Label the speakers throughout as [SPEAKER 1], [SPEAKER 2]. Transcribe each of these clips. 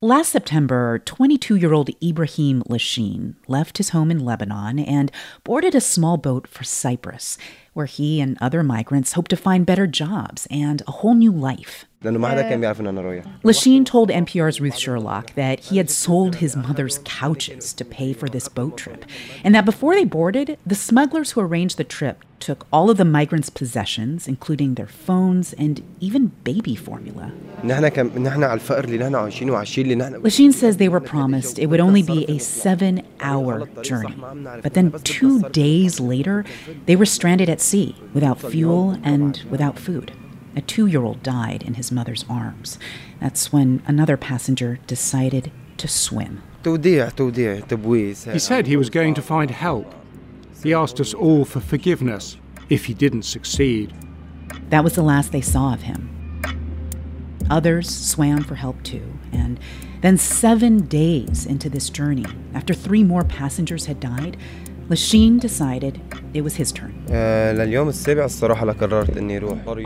[SPEAKER 1] Last September, 22 year old Ibrahim Lashin left his home in Lebanon and boarded a small boat for Cyprus, where he and other migrants hope to find better jobs and a whole new life. Lashin told NPR's Ruth Sherlock that he had sold his mother's couches to pay for this boat trip, and that before they boarded, the smugglers who arranged the trip took all of the migrants' possessions, including their phones and even baby formula. Lashin says they were promised it would only be a seven hour journey. But then, two days later, they were stranded at sea without fuel and without food. A two year old died in his mother's arms. That's when another passenger decided to swim.
[SPEAKER 2] He said he was going to find help. He asked us all for forgiveness if he didn't succeed.
[SPEAKER 1] That was the last they saw of him. Others swam for help too, and then, seven days into this journey, after three more passengers had died, Lashin decided it was his turn.
[SPEAKER 2] I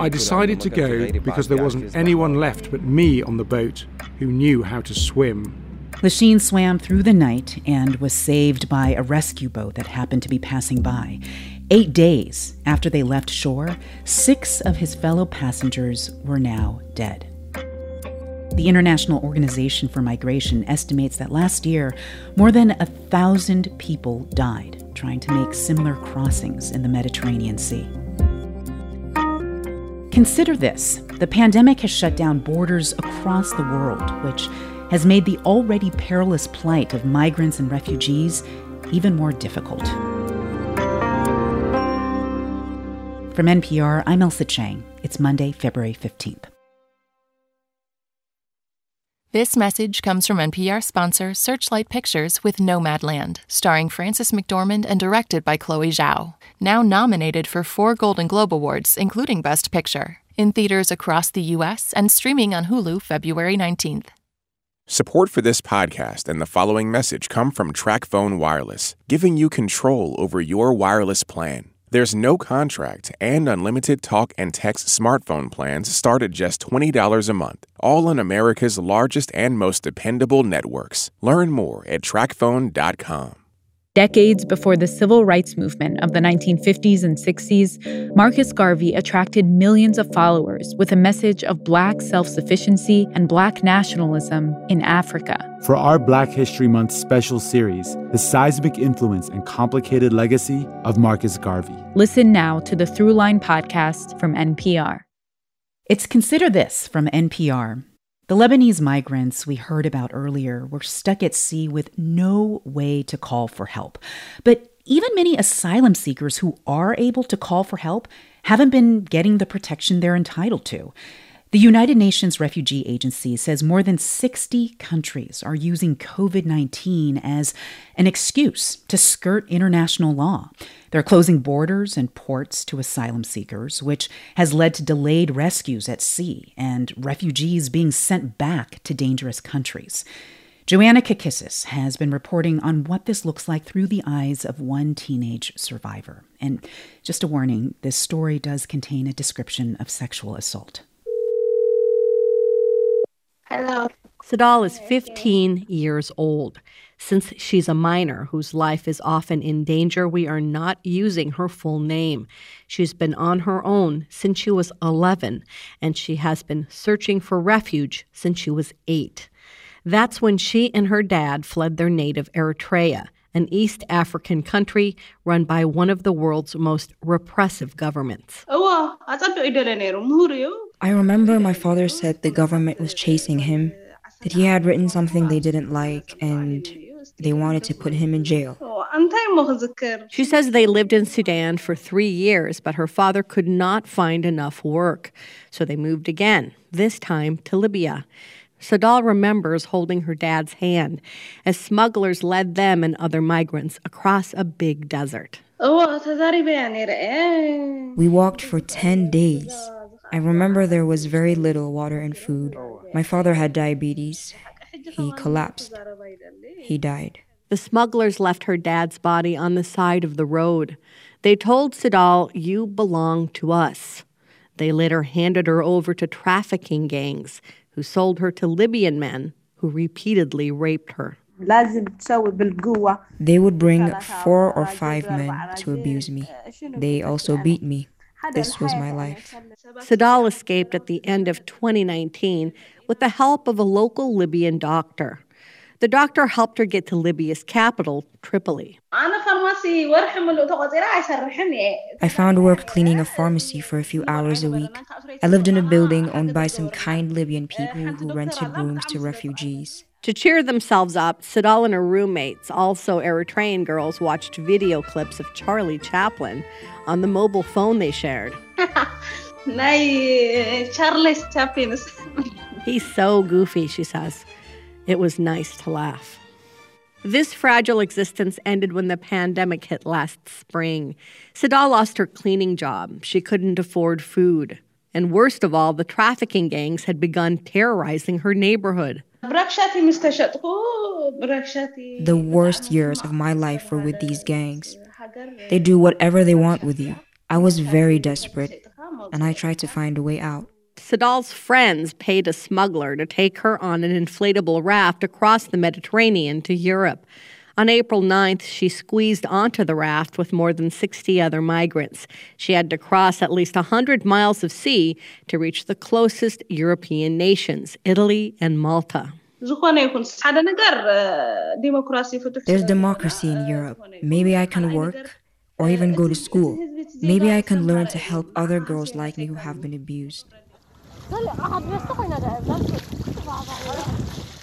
[SPEAKER 2] decided to go because there wasn't anyone left but me on the boat who knew how to swim.
[SPEAKER 1] Lashin swam through the night and was saved by a rescue boat that happened to be passing by. Eight days after they left shore, six of his fellow passengers were now dead. The International Organization for Migration estimates that last year, more than a thousand people died trying to make similar crossings in the Mediterranean Sea. Consider this the pandemic has shut down borders across the world, which has made the already perilous plight of migrants and refugees even more difficult. From NPR, I'm Ailsa Chang. It's Monday, February 15th.
[SPEAKER 3] This message comes from NPR sponsor Searchlight Pictures with Nomadland, starring Frances McDormand and directed by Chloe Zhao. Now nominated for four Golden Globe Awards, including Best Picture. In theaters across the U.S. and streaming on Hulu February 19th.
[SPEAKER 4] Support for this podcast and the following message come from TracFone Wireless, giving you control over your wireless plan. There's no contract and unlimited talk and text smartphone plans start at just $20 a month, all on America's largest and most dependable networks. Learn more at tracfone.com.
[SPEAKER 5] Decades before the civil rights movement of the 1950s and 60s, Marcus Garvey attracted millions of followers with a message of Black self sufficiency and Black nationalism in Africa.
[SPEAKER 6] For our Black History Month special series, the seismic influence and complicated legacy of Marcus Garvey.
[SPEAKER 5] Listen now to the Throughline podcast from NPR.
[SPEAKER 1] It's Consider This from NPR. The Lebanese migrants we heard about earlier were stuck at sea with no way to call for help. But even many asylum seekers who are able to call for help haven't been getting the protection they're entitled to. The United Nations Refugee Agency says more than 60 countries are using COVID 19 as an excuse to skirt international law. They're closing borders and ports to asylum seekers, which has led to delayed rescues at sea and refugees being sent back to dangerous countries. Joanna Kakissis has been reporting on what this looks like through the eyes of one teenage survivor. And just a warning this story does contain a description of sexual assault.
[SPEAKER 7] Hello. Sadal is 15 years old. Since she's a minor whose life is often in danger, we are not using her full name. She's been on her own since she was 11, and she has been searching for refuge since she was eight. That's when she and her dad fled their native Eritrea, an East African country run by one of the world's most repressive governments.
[SPEAKER 8] I remember my father said the government was chasing him, that he had written something they didn't like, and they wanted to put him in jail.
[SPEAKER 7] She says they lived in Sudan for three years, but her father could not find enough work. So they moved again, this time to Libya. Sadal remembers holding her dad's hand as smugglers led them and other migrants across a big desert.
[SPEAKER 8] We walked for 10 days. I remember there was very little water and food. My father had diabetes. He collapsed. He died.
[SPEAKER 7] The smugglers left her dad's body on the side of the road. They told Sadal, You belong to us. They later handed her over to trafficking gangs who sold her to Libyan men who repeatedly raped her.
[SPEAKER 8] They would bring four or five men to abuse me. They also beat me. This was my life.
[SPEAKER 7] Sadal escaped at the end of 2019 with the help of a local Libyan doctor. The doctor helped her get to Libya's capital, Tripoli.
[SPEAKER 8] I found work cleaning a pharmacy for a few hours a week. I lived in a building owned by some kind Libyan people who rented rooms to refugees.
[SPEAKER 7] To cheer themselves up, Sadal and her roommates, also Eritrean girls, watched video clips of Charlie Chaplin on the mobile phone they shared.
[SPEAKER 9] Charles Chaplin.
[SPEAKER 7] He's so goofy, she says. It was nice to laugh. This fragile existence ended when the pandemic hit last spring. Sadal lost her cleaning job. She couldn't afford food. And worst of all, the trafficking gangs had begun terrorizing her neighborhood.
[SPEAKER 8] The worst years of my life were with these gangs. They do whatever they want with you. I was very desperate, and I tried to find a way out.
[SPEAKER 7] Sadal's friends paid a smuggler to take her on an inflatable raft across the Mediterranean to Europe. On April 9th, she squeezed onto the raft with more than 60 other migrants. She had to cross at least 100 miles of sea to reach the closest European nations, Italy and Malta.
[SPEAKER 8] There's democracy in Europe. Maybe I can work or even go to school. Maybe I can learn to help other girls like me who have been abused.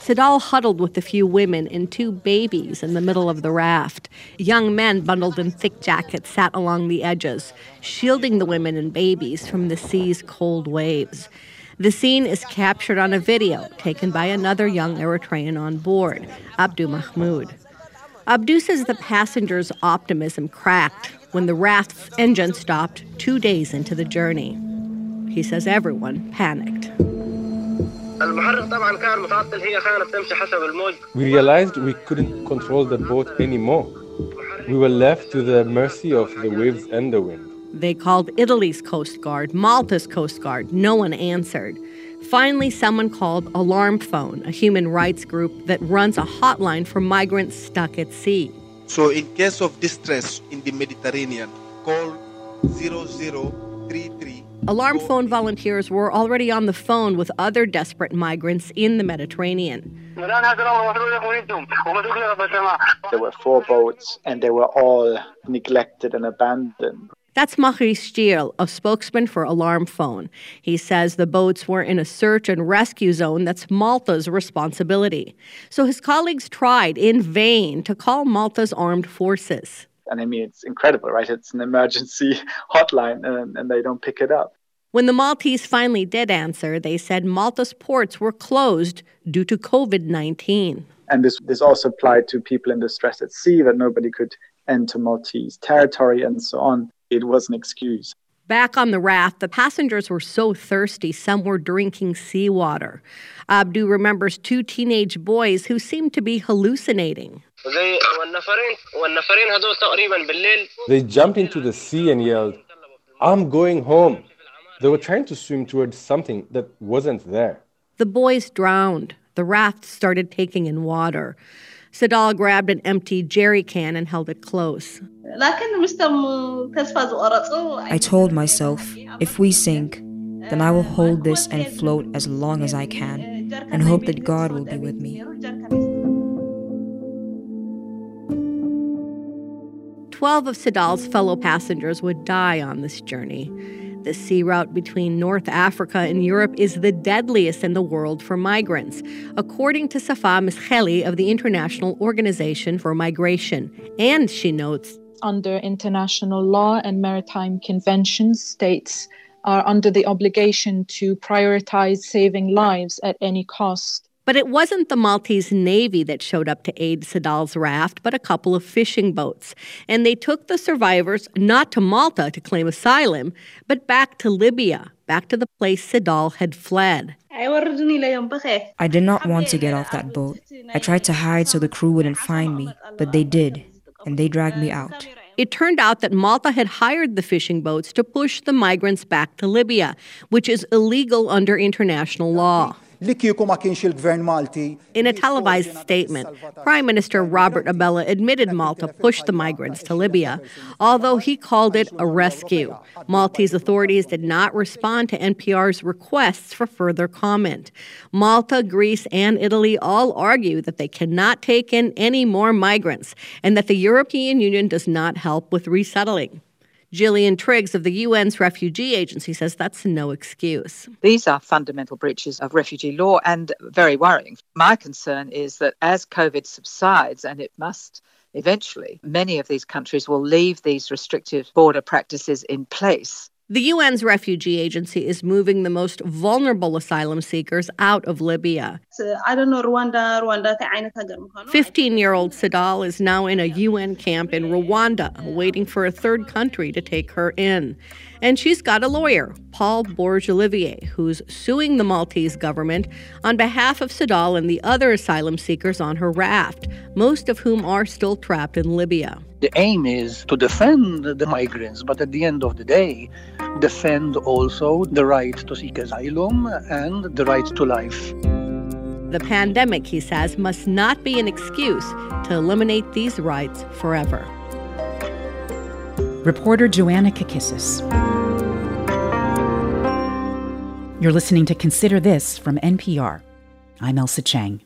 [SPEAKER 7] Sadal huddled with a few women and two babies in the middle of the raft. Young men bundled in thick jackets sat along the edges, shielding the women and babies from the sea's cold waves. The scene is captured on a video taken by another young Eritrean on board, Abdu Mahmoud. Abdu says the passengers' optimism cracked when the raft's engine stopped two days into the journey. He says everyone panicked.
[SPEAKER 10] We realized we couldn't control the boat anymore. We were left to the mercy of the waves and the wind.
[SPEAKER 7] They called Italy's Coast Guard, Malta's Coast Guard. No one answered. Finally, someone called Alarm Phone, a human rights group that runs a hotline for migrants stuck at sea.
[SPEAKER 11] So, in case of distress in the Mediterranean, call 0033
[SPEAKER 7] Alarm phone volunteers were already on the phone with other desperate migrants in the Mediterranean.
[SPEAKER 12] There were four boats, and they were all neglected and abandoned.
[SPEAKER 7] That's Maurice Stierl, a spokesman for Alarm Phone. He says the boats were in a search and rescue zone that's Malta's responsibility. So his colleagues tried in vain to call Malta's armed forces
[SPEAKER 12] and I mean, it's incredible, right? It's an emergency hotline and, and they don't pick it up.
[SPEAKER 7] When the Maltese finally did answer, they said Malta's ports were closed due to COVID 19.
[SPEAKER 12] And this, this also applied to people in distress at sea, that nobody could enter Maltese territory and so on. It was an excuse.
[SPEAKER 7] Back on the raft, the passengers were so thirsty, some were drinking seawater. Uh, Abdu remembers two teenage boys who seemed to be hallucinating.
[SPEAKER 10] They jumped into the sea and yelled, I'm going home. They were trying to swim towards something that wasn't there.
[SPEAKER 7] The boys drowned. The raft started taking in water. Sadal grabbed an empty jerry can and held it close.
[SPEAKER 8] I told myself, if we sink, then I will hold this and float as long as I can and hope that God will be with me.
[SPEAKER 7] Twelve of Sadal's fellow passengers would die on this journey. The sea route between North Africa and Europe is the deadliest in the world for migrants, according to Safa Msehli of the International Organization for Migration. And she notes
[SPEAKER 13] under international law and maritime conventions, states are under the obligation to prioritize saving lives at any cost.
[SPEAKER 7] But it wasn't the Maltese Navy that showed up to aid Sadal's raft, but a couple of fishing boats. And they took the survivors not to Malta to claim asylum, but back to Libya, back to the place Sadal had fled.
[SPEAKER 8] I did not want to get off that boat. I tried to hide so the crew wouldn't find me, but they did, and they dragged me out.
[SPEAKER 7] It turned out that Malta had hired the fishing boats to push the migrants back to Libya, which is illegal under international law. In a televised statement, Prime Minister Robert Abela admitted Malta pushed the migrants to Libya, although he called it a rescue. Maltese authorities did not respond to NPR's requests for further comment. Malta, Greece, and Italy all argue that they cannot take in any more migrants and that the European Union does not help with resettling. Gillian Triggs of the UN's Refugee Agency says that's no excuse.
[SPEAKER 9] These are fundamental breaches of refugee law and very worrying. My concern is that as COVID subsides, and it must eventually, many of these countries will leave these restrictive border practices in place.
[SPEAKER 7] The UN's refugee agency is moving the most vulnerable asylum seekers out of Libya. I don't know Rwanda, Rwanda 15-year-old Sadal is now in a UN camp in Rwanda, waiting for a third country to take her in. And she's got a lawyer, Paul Borg Olivier, who's suing the Maltese government on behalf of Sadal and the other asylum seekers on her raft, most of whom are still trapped in Libya.
[SPEAKER 14] The aim is to defend the migrants, but at the end of the day, defend also the right to seek asylum and the right to life.
[SPEAKER 7] The pandemic, he says, must not be an excuse to eliminate these rights forever.
[SPEAKER 1] Reporter Joanna Kakissis. You're listening to Consider This from NPR. I'm Ailsa Chang.